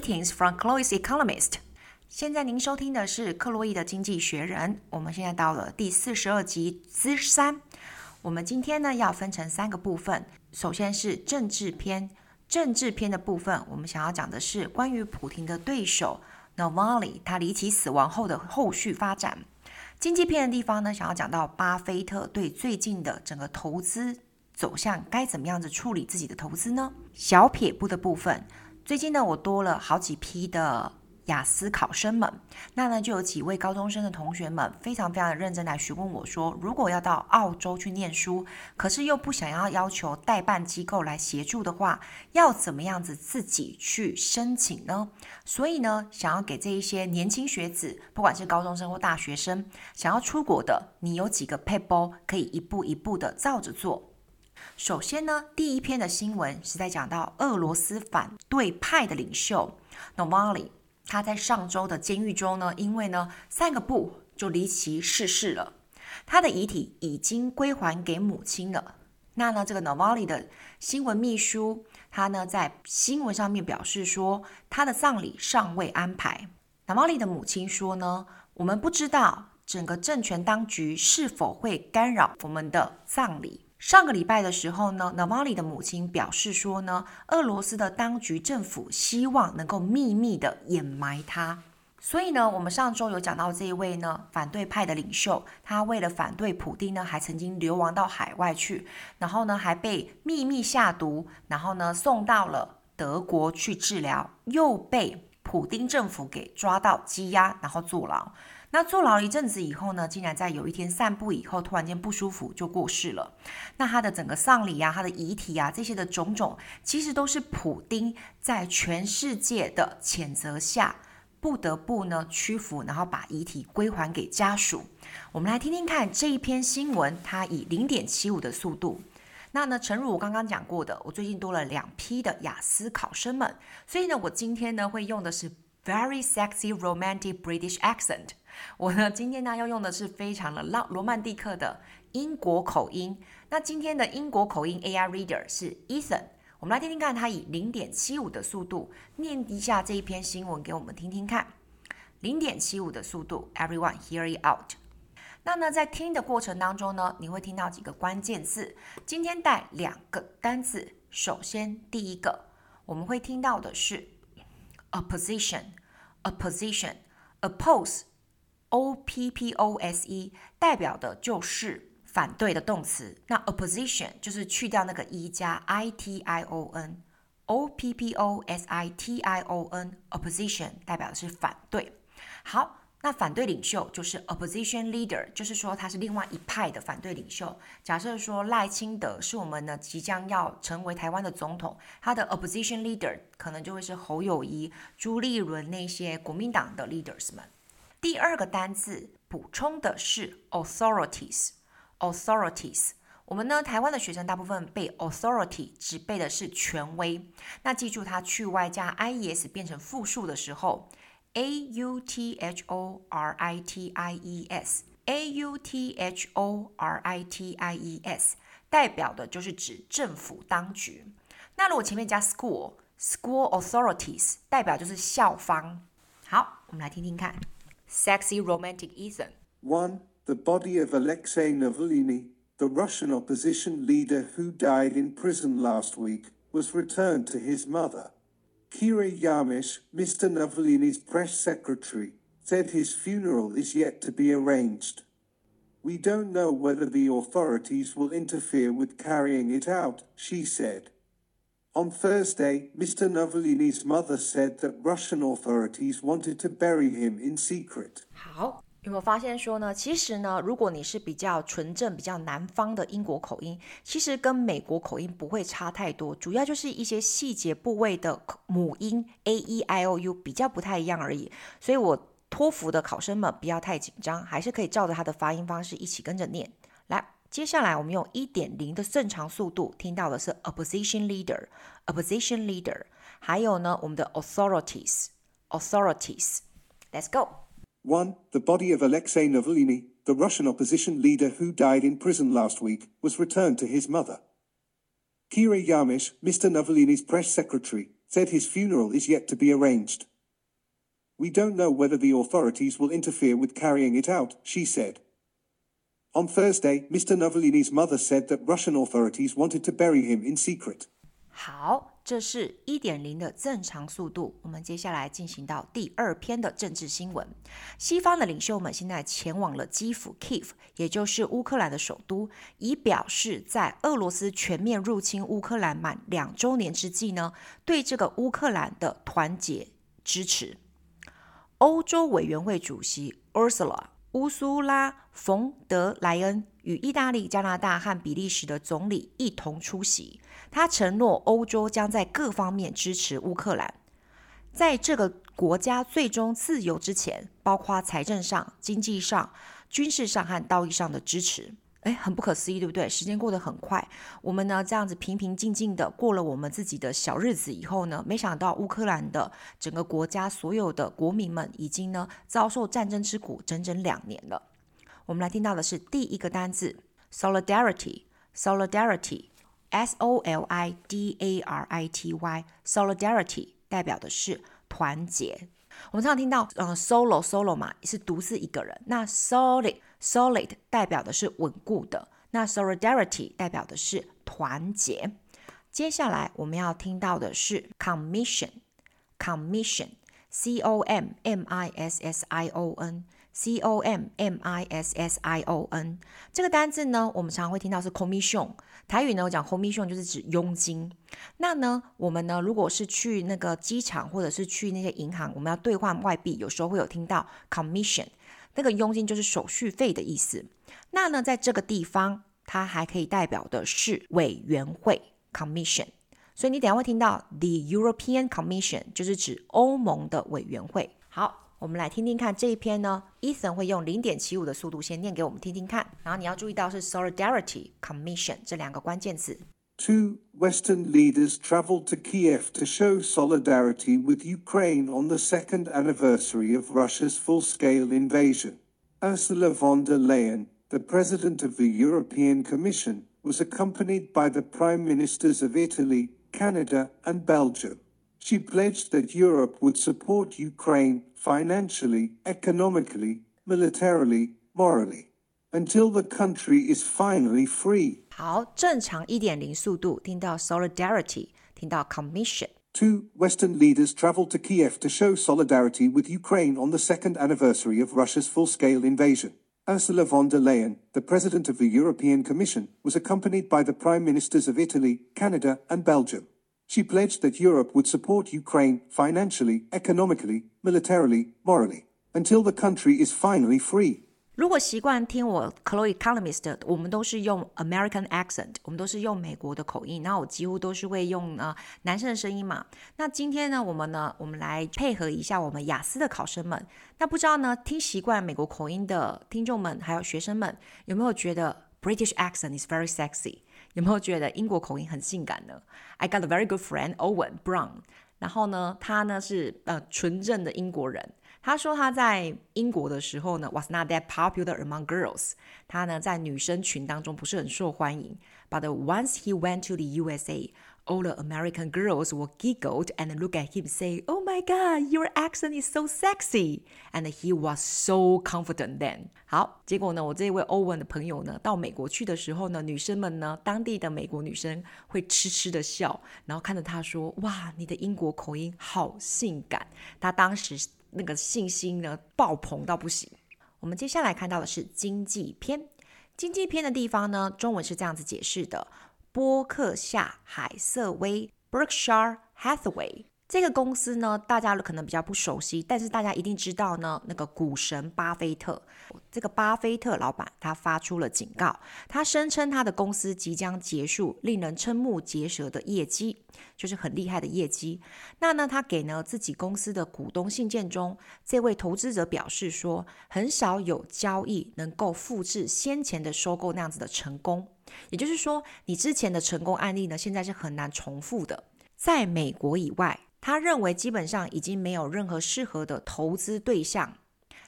Greetings from Chloe's Economist。现在您收听的是克洛伊的经济学人。我们现在到了第四十二集之三。我们今天呢要分成三个部分。首先是政治篇，政治篇的部分，我们想要讲的是关于普廷的对手 n o v a l i 他离奇死亡后的后续发展。经济篇的地方呢，想要讲到巴菲特对最近的整个投资走向该怎么样子处理自己的投资呢？小撇步的部分，最近呢，我多了好几批的雅思考生们，那呢就有几位高中生的同学们非常非常的认真来询问我说，如果要到澳洲去念书，可是又不想要要求代办机构来协助的话，要怎么样子自己去申请呢？所以呢，想要给这一些年轻学子，不管是高中生或大学生，想要出国的，你有几个撇步可以一步一步的照着做。首先呢，第一篇的新闻是在讲到俄罗斯反对派的领袖 Navalny 他在上周的监狱中呢，因为呢散个步就离奇逝世了。他的遗体已经归还给母亲了。那呢，这个 Navalny 的新闻秘书，他呢在新闻上面表示说，他的葬礼尚未安排。Navalny 的母亲说呢，我们不知道整个政权当局是否会干扰我们的葬礼。上个礼拜的时候呢，Navalny 的母亲表示说呢，俄罗斯的当局政府希望能够秘密的掩埋他。所以呢，我们上周有讲到这一位呢反对派的领袖，他为了反对普丁呢，还曾经流亡到海外去，然后呢还被秘密下毒，然后呢送到了德国去治疗，又被普丁政府给抓到羁押，然后坐牢。那坐牢了一阵子以后呢，竟然在有一天散步以后，突然间不舒服就过世了。那他的整个丧礼啊，他的遗体啊，这些的种种，其实都是普丁在全世界的谴责下，不得不呢屈服，然后把遗体归还给家属。我们来听听看这一篇新闻，它以零点七五的速度。那呢，诚如我刚刚讲过的，我最近多了两批的雅思考生们，所以呢，我今天呢会用的是 very sexy romantic British accent。我呢，今天呢要用的是非常的浪罗曼蒂克的英国口音。那今天的英国口音 AI Reader 是 Ethan，我们来听听看他以零点七五的速度念一下这一篇新闻给我们听听看。零点七五的速度，Everyone hear it out。那呢，在听的过程当中呢，你会听到几个关键字。今天带两个单字，首先第一个我们会听到的是 opposition，opposition，oppose。O P P O S E 代表的就是反对的动词，那 opposition 就是去掉那个 e 加 I T I O N，O P P O S I T I O N，opposition 代表的是反对。好，那反对领袖就是 opposition leader，就是说他是另外一派的反对领袖。假设说赖清德是我们呢即将要成为台湾的总统，他的 opposition leader 可能就会是侯友谊、朱立伦那些国民党的 leaders 们。第二个单字补充的是 authorities，authorities。我们呢，台湾的学生大部分背 authority 只背的是权威。那记住它去 y 加 ies 变成复数的时候，a u t h o r i t i e s，a u t h o r i t i e s 代表的就是指政府当局。那如果前面加 school，school authorities 代表就是校方。好，我们来听听看。Sexy romantic Ethan. One, the body of Alexei Navalny, the Russian opposition leader who died in prison last week, was returned to his mother. Kira Yarmysh, Mr. Navalny's press secretary, said his funeral is yet to be arranged. We don't know whether the authorities will interfere with carrying it out, she said. On Thursday, Mr. Navalny's mother said that Russian authorities wanted to bury him in secret. 好，有没有发现说呢？其实呢，如果你是比较纯正、比较南方的英国口音，其实跟美国口音不会差太多，主要就是一些细节部位的母音 a e i o u 比较不太一样而已。所以我托福的考生们不要太紧张，还是可以照着他的发音方式一起跟着念来。接下来，我们用一点零的正常速度听到的是 opposition leader，opposition leader，还有呢，我们的 authorities，authorities。Let's go. One, the body of Alexei Navalny, the Russian opposition leader who died in prison last week, was returned to his mother. Kira Yarmysh, Mr. Navalny's press secretary, said his funeral is yet to be arranged. We don't know whether the authorities will interfere with carrying it out, she said. On Thursday, Mr. Novellini's mother said that Russian authorities wanted to bury him in secret. 好，这是一点零的正常速度。我们接下来进行到第二篇的政治新闻。西方的领袖们现在前往了基辅 （Kiev），也就是乌克兰的首都，以表示在俄罗斯全面入侵乌克兰满两周年之际呢，对这个乌克兰的团结支持。欧洲委员会主席 Ursula 乌苏拉·冯德莱恩与意大利、加拿大和比利时的总理一同出席。他承诺，欧洲将在各方面支持乌克兰，在这个国家最终自由之前，包括财政上、经济上、军事上和道义上的支持。诶，很不可思议，对不对？时间过得很快，我们呢这样子平平静静的过了我们自己的小日子以后呢，没想到乌克兰的整个国家所有的国民们已经呢遭受战争之苦整整两年了。我们来听到的是第一个单字，solidarity，solidarity。S O L I D A R I T Y，solidarity 代表的是团结。我们常常听到，呃，solo solo 嘛，是独自一个人。那 solid solid 代表的是稳固的。那 solidarity 代表的是团结。接下来我们要听到的是 commission commission，C O M M I S S I O N。C O M M I S S I O N 这个单字呢，我们常常会听到是 commission。台语呢，我讲 commission 就是指佣金。那呢，我们呢，如果是去那个机场或者是去那些银行，我们要兑换外币，有时候会有听到 commission，那个佣金就是手续费的意思。那呢，在这个地方，它还可以代表的是委员会 commission。所以你等下会听到 the European Commission，就是指欧盟的委员会。好。我们来听听看这一篇呢，Ethan 会用零点七五的速度先念给我们听听看，然后你要注意到是 Solidarity Commission 这两个关键词。Two Western leaders traveled to Kiev to show solidarity with Ukraine on the second anniversary of Russia's full-scale invasion. Ursula von der Leyen, the president of the European Commission, was accompanied by the prime ministers of Italy, Canada, and Belgium. She pledged that Europe would support Ukraine financially, economically, militarily, morally, until the country is finally free. 好，正常一点零速度，听到 solidarity，听到 commission。Two Western leaders traveled to Kiev to show solidarity with Ukraine on the second anniversary of Russia's full-scale invasion. Ursula von der Leyen, the president of the European Commission, was accompanied by the prime ministers of Italy, Canada, and Belgium. She pledged that Europe would support Ukraine financially, economically, militarily, morally, until the country is finally free. 如果习惯听我 Chloe Economist，我们都是用 American accent，我们都是用美国的口音，那我几乎都是会用呢男生的声音嘛。那今天呢，我们呢，我们来配合一下我们雅思的考生们。那不知道呢，听习惯美国口音的听众们还有学生们，有没有觉得 British accent is very sexy？有没有觉得英国口音很性感呢？I got a very good friend Owen Brown，然后呢，他呢是呃纯正的英国人。他说他在英国的时候呢，was not that popular among girls。他呢在女生群当中不是很受欢迎。But once he went to the USA。All the American girls were giggled and looked at him, say, "Oh my God, your accent is so sexy!" And he was so confident then. 好，结果呢，我这位欧文的朋友呢，到美国去的时候呢，女生们呢，当地的美国女生会痴痴的笑，然后看着他说：“哇，你的英国口音好性感。”他当时 那个信心呢，爆棚到不行。我们接下来看到的是经济篇。经济篇的地方呢，中文是这样子解释的。波克夏海瑟薇 （Berkshire Hathaway） 这个公司呢，大家可能比较不熟悉，但是大家一定知道呢，那个股神巴菲特。这个巴菲特老板他发出了警告，他声称他的公司即将结束令人瞠目结舌的业绩，就是很厉害的业绩。那呢，他给呢自己公司的股东信件中，这位投资者表示说，很少有交易能够复制先前的收购那样子的成功。也就是说，你之前的成功案例呢，现在是很难重复的。在美国以外，他认为基本上已经没有任何适合的投资对象。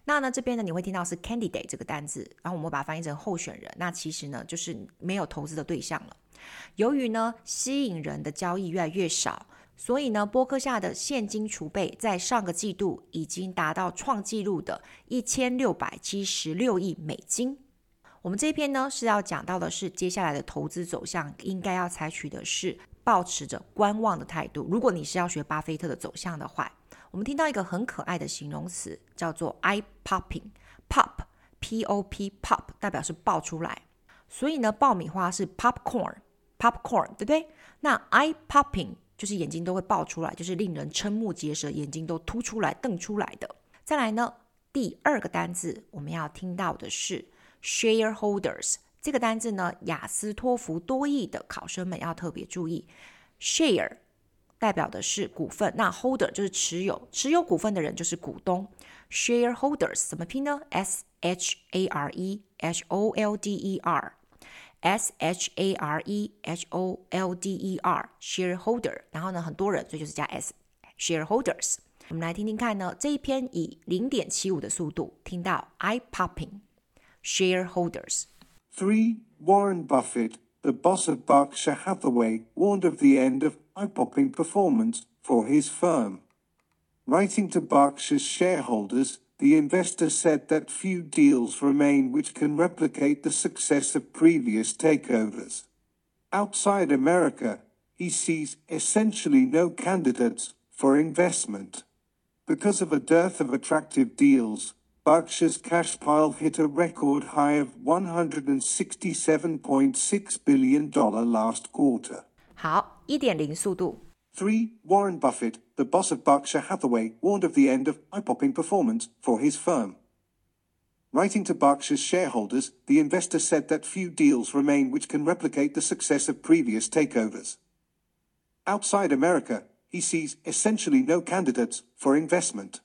那呢，这边呢，你会听到是 candidate 这个单字，然后我们把它翻译成候选人。那其实呢，就是没有投资的对象了。由于呢，吸引人的交易越来越少，所以呢，波克下的现金储备在上个季度已经达到创纪录的一千六百七十六亿美金。我们这篇呢是要讲到的是接下来的投资走向，应该要采取的是抱持着观望的态度。如果你是要学巴菲特的走向的话，我们听到一个很可爱的形容词，叫做 eye popping，pop，p o p，pop 代表是爆出来。所以呢，爆米花是 popcorn，popcorn，对不对？那 eye popping 就是眼睛都会爆出来，就是令人瞠目结舌，眼睛都凸出来、瞪出来的。再来呢，第二个单字我们要听到的是。Shareholders 这个单字呢，雅思托福多益的考生们要特别注意。Share 代表的是股份，那 holder 就是持有，持有股份的人就是股东。Shareholders 怎么拼呢？S H A R E H O L D E R，S H A R E H O L D E R，Shareholder。然后呢，很多人，所以就是加 S。Shareholders，我们来听听看呢，这一篇以零点七五的速度听到 eye popping。shareholders. 3. Warren Buffett, the boss of Berkshire Hathaway, warned of the end of eye-popping performance for his firm. Writing to Berkshire's shareholders, the investor said that few deals remain which can replicate the success of previous takeovers. Outside America, he sees essentially no candidates for investment. Because of a dearth of attractive deals, Berkshire's cash pile hit a record high of $167.6 billion last quarter. 好，一点零速度。 3. Warren Buffett, the boss of Berkshire Hathaway, warned of the end of eye-popping performance for his firm. Writing to Berkshire's shareholders, the investor said that few deals remain which can replicate the success of previous takeovers. Outside America, he sees essentially no candidates for investment.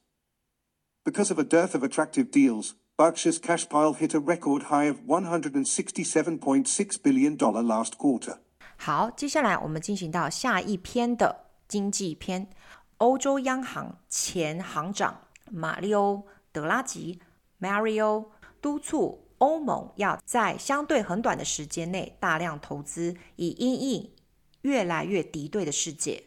Because of a dearth of attractive deals, Berkshire's cash pile hit a record high of $167.6 billion last quarter. 好，接下来我们进行到下一篇的经济篇。欧洲央行前行长马里欧·德拉吉 （Mario） 督促欧盟要在相对很短的时间内大量投资，以因应越来越敌对的世界。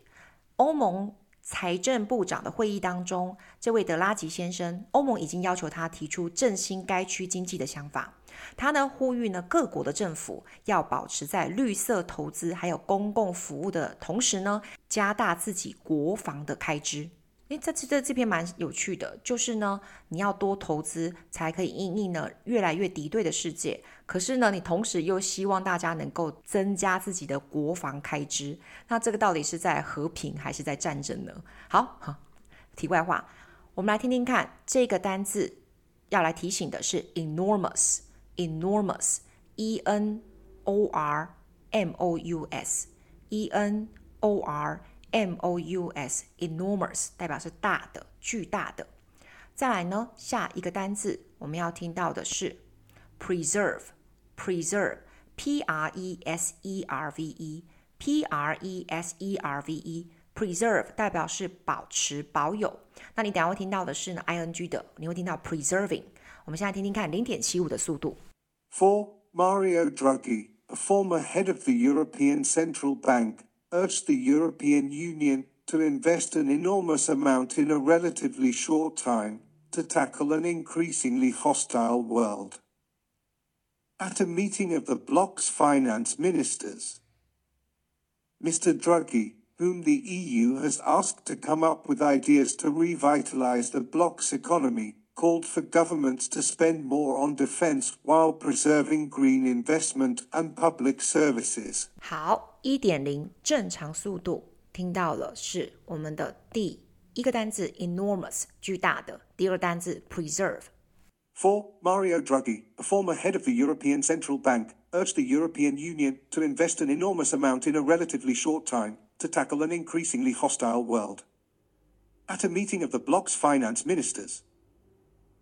欧盟。财政部长的会议当中，这位德拉吉先生，欧盟已经要求他提出振兴该区经济的想法。他呢呼吁呢各国的政府要保持在绿色投资还有公共服务的同时呢，加大自己国防的开支。诶，这这这篇蛮有趣的，就是呢，你要多投资才可以应应呢越来越敌对的世界。可是呢，你同时又希望大家能够增加自己的国防开支。那这个到底是在和平还是在战争呢？好，好，题外话，我们来听听看这个单字要来提醒的是 enormous，enormous，e n o r m o u s，e n o r。M O U S，enormous 代表是大的、巨大的。再来呢，下一个单字我们要听到的是 preserve，preserve，P R E S E R V E，P R E S E R V E，preserve 代表是保持、保有。那你等下会听到的是呢，I N G 的，你会听到 preserving。我们现在听听看零点七五的速度。4. Mario Draghi, a former head of the European Central Bank, urged the European Union to invest an enormous amount in a relatively short time to tackle an increasingly hostile world. At a meeting of the bloc's finance ministers, Mr. Draghi, whom the EU has asked to come up with ideas to revitalize the bloc's economy, called for governments to spend more on defense while preserving green investment and public services. 好，一点零正常速度，听到了是我们的第一个单字 enormous 巨大的，第二个单字 preserve。4. Mario Draghi, a former head of the European Central Bank, urged the European Union to invest an enormous amount in a relatively short time to tackle an increasingly hostile world. At a meeting of the bloc's finance ministers,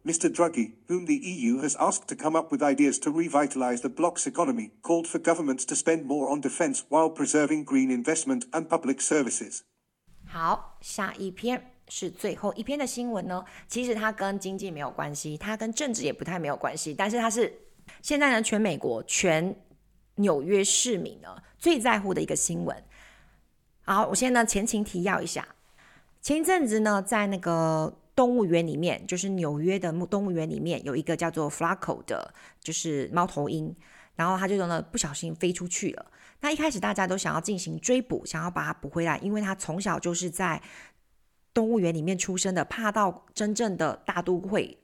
Mr. Draghi, whom the EU has asked to come up with ideas to revitalize the bloc's economy, called for governments to spend more on defense while preserving green investment and public services. 好，下一篇是最后一篇的新闻呢。其实它跟经济没有关系，它跟政治也不太没有关系，但是它是现在呢，全美国、全纽约市民呢最在乎的一个新闻。好，我现在呢前情提要一下，前一阵子呢，在那个动物园里面，就是纽约的动物园里面，有一个叫做 Flaco 的，就是猫头鹰，然后它就呢不小心飞出去了。那一开始大家都想要进行追捕，想要把它捕回来，因为它从小就是在动物园里面出生的，怕到真正的大都会。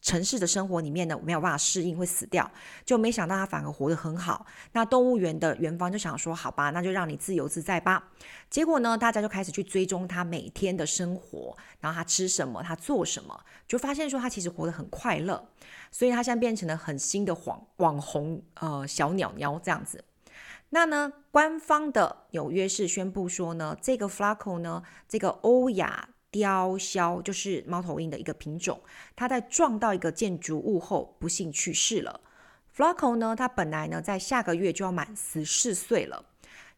城市的生活里面呢，没有办法适应，会死掉。就没想到他反而活得很好。那动物园的园方就想说：“好吧，那就让你自由自在吧。”结果呢，大家就开始去追踪他每天的生活，然后他吃什么，他做什么，就发现说他其实活得很快乐。所以他现在变成了很新的网网红，呃，小鸟鸟这样子。那呢，官方的纽约市宣布说呢，这个 Flaco 呢，这个欧亚。雕鸮就是猫头鹰的一个品种，它在撞到一个建筑物后不幸去世了。Flaco 呢，它本来呢在下个月就要满十四岁了。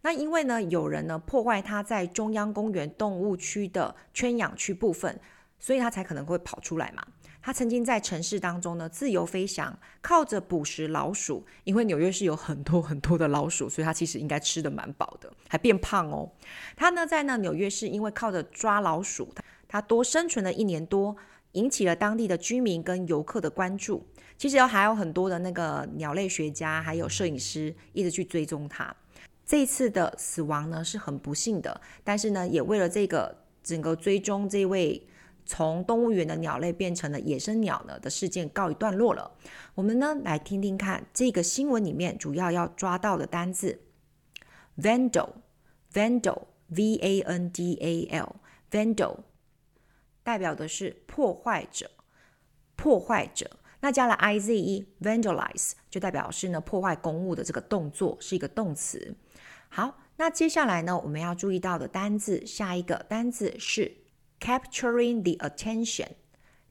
那因为呢有人呢破坏它在中央公园动物区的圈养区部分，所以它才可能会跑出来嘛。他曾经在城市当中呢自由飞翔，靠着捕食老鼠，因为纽约市有很多很多的老鼠，所以他其实应该吃得蛮饱的，还变胖哦。他呢在那纽约市，因为靠着抓老鼠，他多生存了一年多，引起了当地的居民跟游客的关注。其实还有很多的那个鸟类学家，还有摄影师一直去追踪他。这一次的死亡呢是很不幸的，但是呢也为了这个整个追踪这位。从动物园的鸟类变成了野生鸟呢的事件告一段落了。我们呢来听听看这个新闻里面主要要抓到的单字：vandal，vandal，v-a-n-d-a-l，vandal，代表的是破坏者，破坏者。那加了 i-z-e，vandalize 就代表是呢破坏公物的这个动作是一个动词。好，那接下来呢我们要注意到的单字，下一个单字是。Capturing the attention,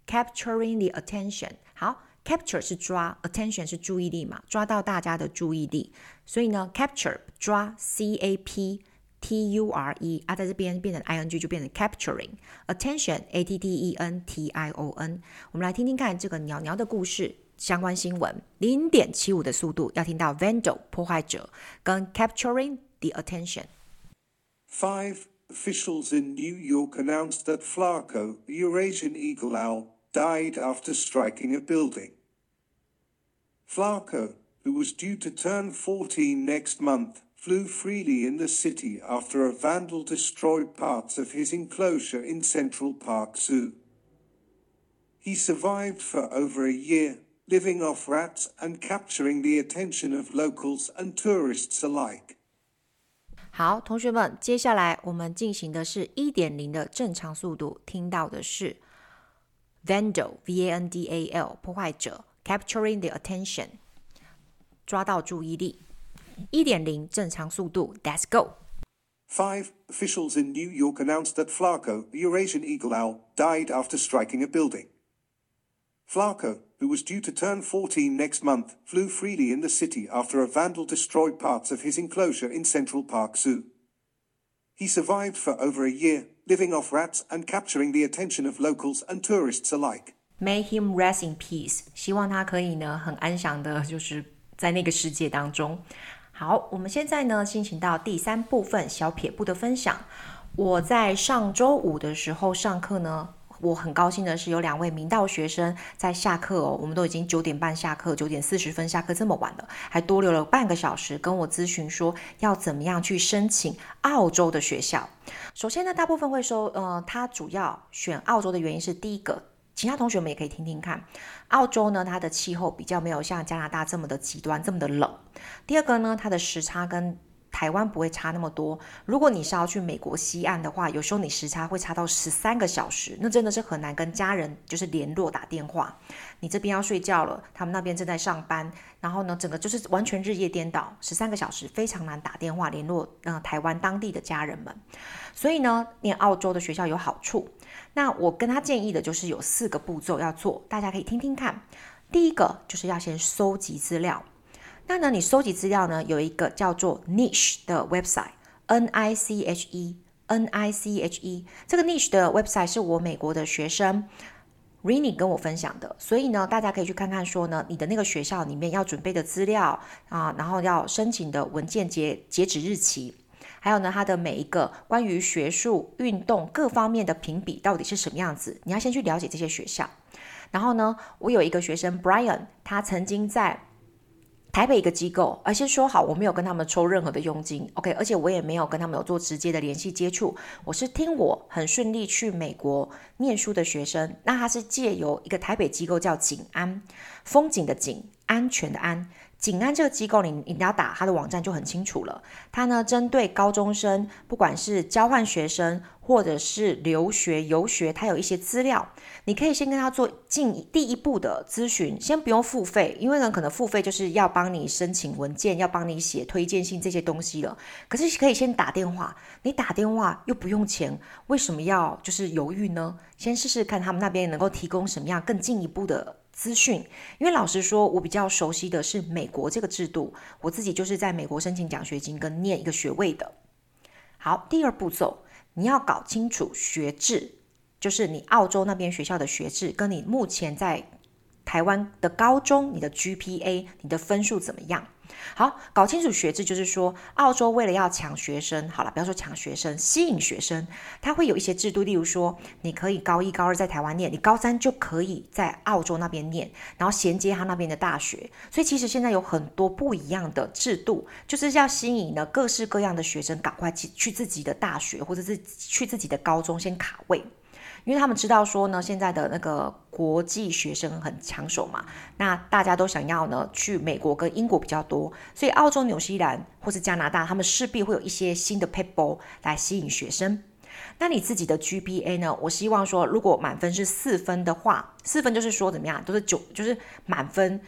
capturing the attention。好，capture 是抓，attention 是注意力嘛，抓到大家的注意力。所以呢，capture 抓，c a p t u r e 啊，在这边变成 i n g 就变成 capturing attention, a t t e n t i o n。我们来听听看这个鸟鸟的故事相关新闻。零点七五的速度要听到 vandal 破坏者跟 capturing the attention。Five. Officials in New York announced that Flaco, the Eurasian eagle owl, died after striking a building. Flaco, who was due to turn 14 next month, flew freely in the city after a vandal destroyed parts of his enclosure in Central Park Zoo. He survived for over a year, living off rats and capturing the attention of locals and tourists alike. 好，同学们，接下来我们进行的是一点零的正常速度，听到的是 vandal，v-a-n-d-a-l，破坏者，capturing the attention，抓到注意力。一点零正常速度，Let's go。Five officials in New York announced that Flaco, the Eurasian eagle owl, died after striking a building. Flaco, who was due to turn 14 next month, flew freely in the city after a vandal destroyed parts of his enclosure in Central Park Zoo. He survived for over a year, living off rats and capturing the attention of locals and tourists alike. May him rest in peace. 希望他可以呢很安详的，就是在那个世界当中。好，我们现在呢进行到第三部分小撇步的分享。我在上周五的时候上课呢。 我很高兴的是，有两位明道学生在下课哦，我们都已经九点半下课，九点四十分下课这么晚了，还多留了半个小时跟我咨询说要怎么样去申请澳洲的学校。首先呢，大部分会说，呃，他主要选澳洲的原因是第一个，其他同学们也可以听听看，澳洲呢，它的气候比较没有像加拿大这么的极端，这么的冷。第二个呢，它的时差跟台湾不会差那么多。如果你是要去美国西岸的话，有时候你时差会差到十三个小时，那真的是很难跟家人就是联络打电话。你这边要睡觉了，他们那边正在上班，然后呢，整个就是完全日夜颠倒，十三个小时非常难打电话联络呃台湾当地的家人们。所以呢，念澳洲的学校有好处。那我跟他建议的就是有四个步骤要做，大家可以听听看。第一个就是要先收集资料。那呢，你收集资料呢，有一个叫做 Niche 的 website，N I C H E，N I C H E。这个 Niche 的 website 是我美国的学生 Rini 跟我分享的，所以呢，大家可以去看看说呢，你的那个学校里面要准备的资料啊，然后要申请的文件截截止日期，还有呢，它的每一个关于学术、运动各方面的评比到底是什么样子，你要先去了解这些学校。然后呢，我有一个学生 Brian，他曾经在台北一个机构，而且说好我没有跟他们抽任何的佣金，OK，而且我也没有跟他们有做直接的联系接触，我是听我很顺利去美国念书的学生，那他是借由一个台北机构叫景安，风景的景，安全的安。景安这个机构，你你要打他的网站就很清楚了。他呢，针对高中生，不管是交换学生或者是留学游学，他有一些资料，你可以先跟他做进第一步的咨询，先不用付费，因为呢，可能付费就是要帮你申请文件，要帮你写推荐信这些东西了。可是可以先打电话，你打电话又不用钱，为什么要就是犹豫呢？先试试看他们那边能够提供什么样更进一步的。资讯，因为老实说，我比较熟悉的是美国这个制度，我自己就是在美国申请奖学金跟念一个学位的。好，第二步骤，你要搞清楚学制，就是你澳洲那边学校的学制，跟你目前在台湾的高中，你的 GPA，你的分数怎么样？好，搞清楚学制，就是说，澳洲为了要抢学生，好了，不要说抢学生，吸引学生，他会有一些制度，例如说，你可以高一、高二在台湾念，你高三就可以在澳洲那边念，然后衔接他那边的大学。所以其实现在有很多不一样的制度，就是要吸引呢各式各样的学生赶快去去自己的大学，或者是去自己的高中先卡位。因为他们知道说呢，现在的那个国际学生很抢手嘛，那大家都想要呢去美国跟英国比较多，所以澳洲、纽西兰或是加拿大，他们势必会有一些新的撇步来吸引学生。那你自己的 GPA 呢？我希望说，如果满分是四分的话，四分就是说怎么样，都是九，就是满分。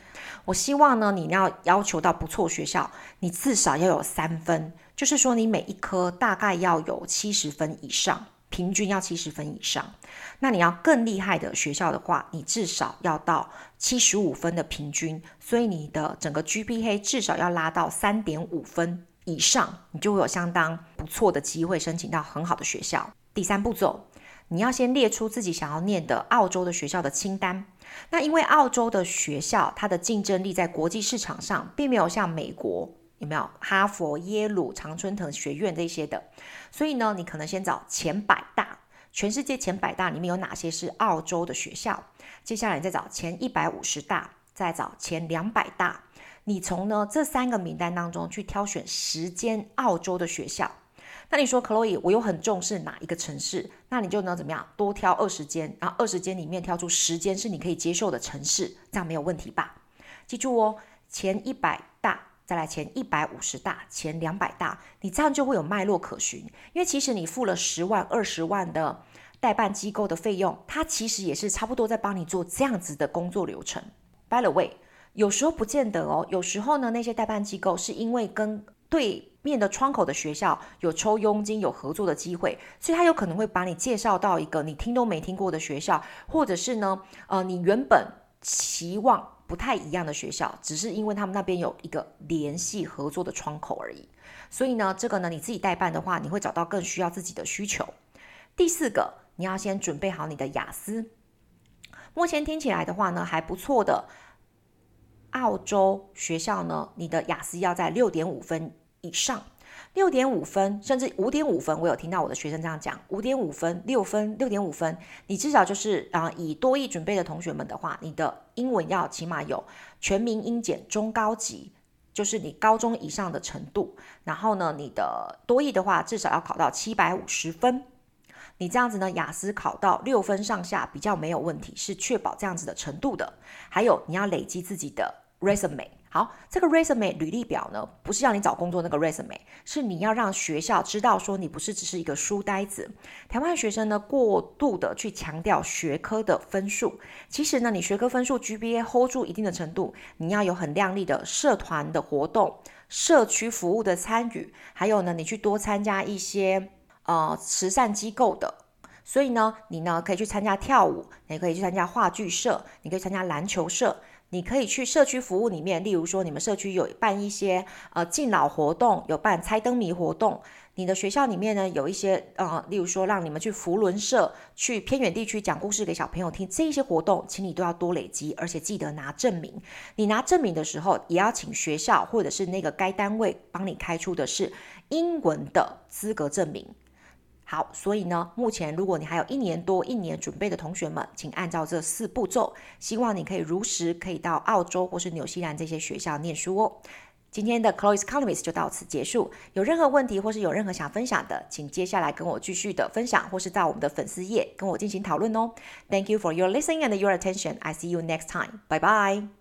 我希望呢，你要要求到不错学校，你至少要有三分，就是说你每一科大概要有七十分以上。平均要七十分以上，那你要更厉害的学校的话，你至少要到七十五分的平均，所以你的整个 GPA 至少要拉到三点五分以上，你就会有相当不错的机会申请到很好的学校。第三步骤，你要先列出自己想要念的澳洲的学校的清单。那因为澳洲的学校，它的竞争力在国际市场上并没有像美国。有没有哈佛、耶鲁、常春藤学院这些的？所以呢，你可能先找前百大，全世界前百大里面有哪些是澳洲的学校？接下来你再找前一百五十大，再找前两百大。你从呢这三个名单当中去挑选十间澳洲的学校。那你说，Chloe，我又很重视哪一个城市？那你就能怎么样？多挑二十间，然后二十间里面挑出十间是你可以接受的城市，这样没有问题吧？记住哦，前一百。再来前一百五十大，前两百大，你这样就会有脉络可循。因为其实你付了十万、二十万的代办机构的费用，它其实也是差不多在帮你做这样子的工作流程。By the way，有时候不见得哦，有时候呢，那些代办机构是因为跟对面的窗口的学校有抽佣金、有合作的机会，所以他有可能会把你介绍到一个你听都没听过的学校，或者是呢，呃，你原本期望。不太一样的学校，只是因为他们那边有一个联系合作的窗口而已。所以呢，这个呢，你自己代办的话，你会找到更需要自己的需求。第四个，你要先准备好你的雅思。目前听起来的话呢，还不错的澳洲学校呢，你的雅思要在六点五分以上。六点五分，甚至五点五分，我有听到我的学生这样讲，五点五分、六分、六点五分，你至少就是啊、以多益准备的同学们的话，你的英文要起码有全民英检中高级，就是你高中以上的程度。然后呢，你的多益的话，至少要考到七百五十分。你这样子呢，雅思考到六分上下比较没有问题，是确保这样子的程度的。还有，你要累积自己的 resume。好，这个 resume 履历表呢，不是让你找工作那个 resume，是你要让学校知道说你不是只是一个书呆子。台湾学生呢，过度的去强调学科的分数，其实呢，你学科分数 GPA hold 住一定的程度，你要有很亮丽的社团的活动、社区服务的参与，还有呢，你去多参加一些呃慈善机构的。所以呢，你呢可以去参加跳舞，你可以去参加话剧社，你可以参加篮球社。你可以去社区服务里面，例如说你们社区有办一些呃敬老活动，有办猜灯谜活动，你的学校里面呢，有一些呃，例如说让你们去扶轮社，去偏远地区讲故事给小朋友听，这些活动，请你都要多累积，而且记得拿证明。你拿证明的时候，也要请学校或者是那个该单位帮你开出的是英文的资格证明。好，所以呢，目前如果你还有一年多一年准备的同学们，请按照这四步骤，希望你可以如实可以到澳洲或是纽西兰这些学校念书哦。今天的 Chloe's Economics 就到此结束。有任何问题或是有任何想分享的，请接下来跟我继续的分享，或是到我们的粉丝页跟我进行讨论哦。Thank you for your listening and your attention. I see you next time. Bye bye.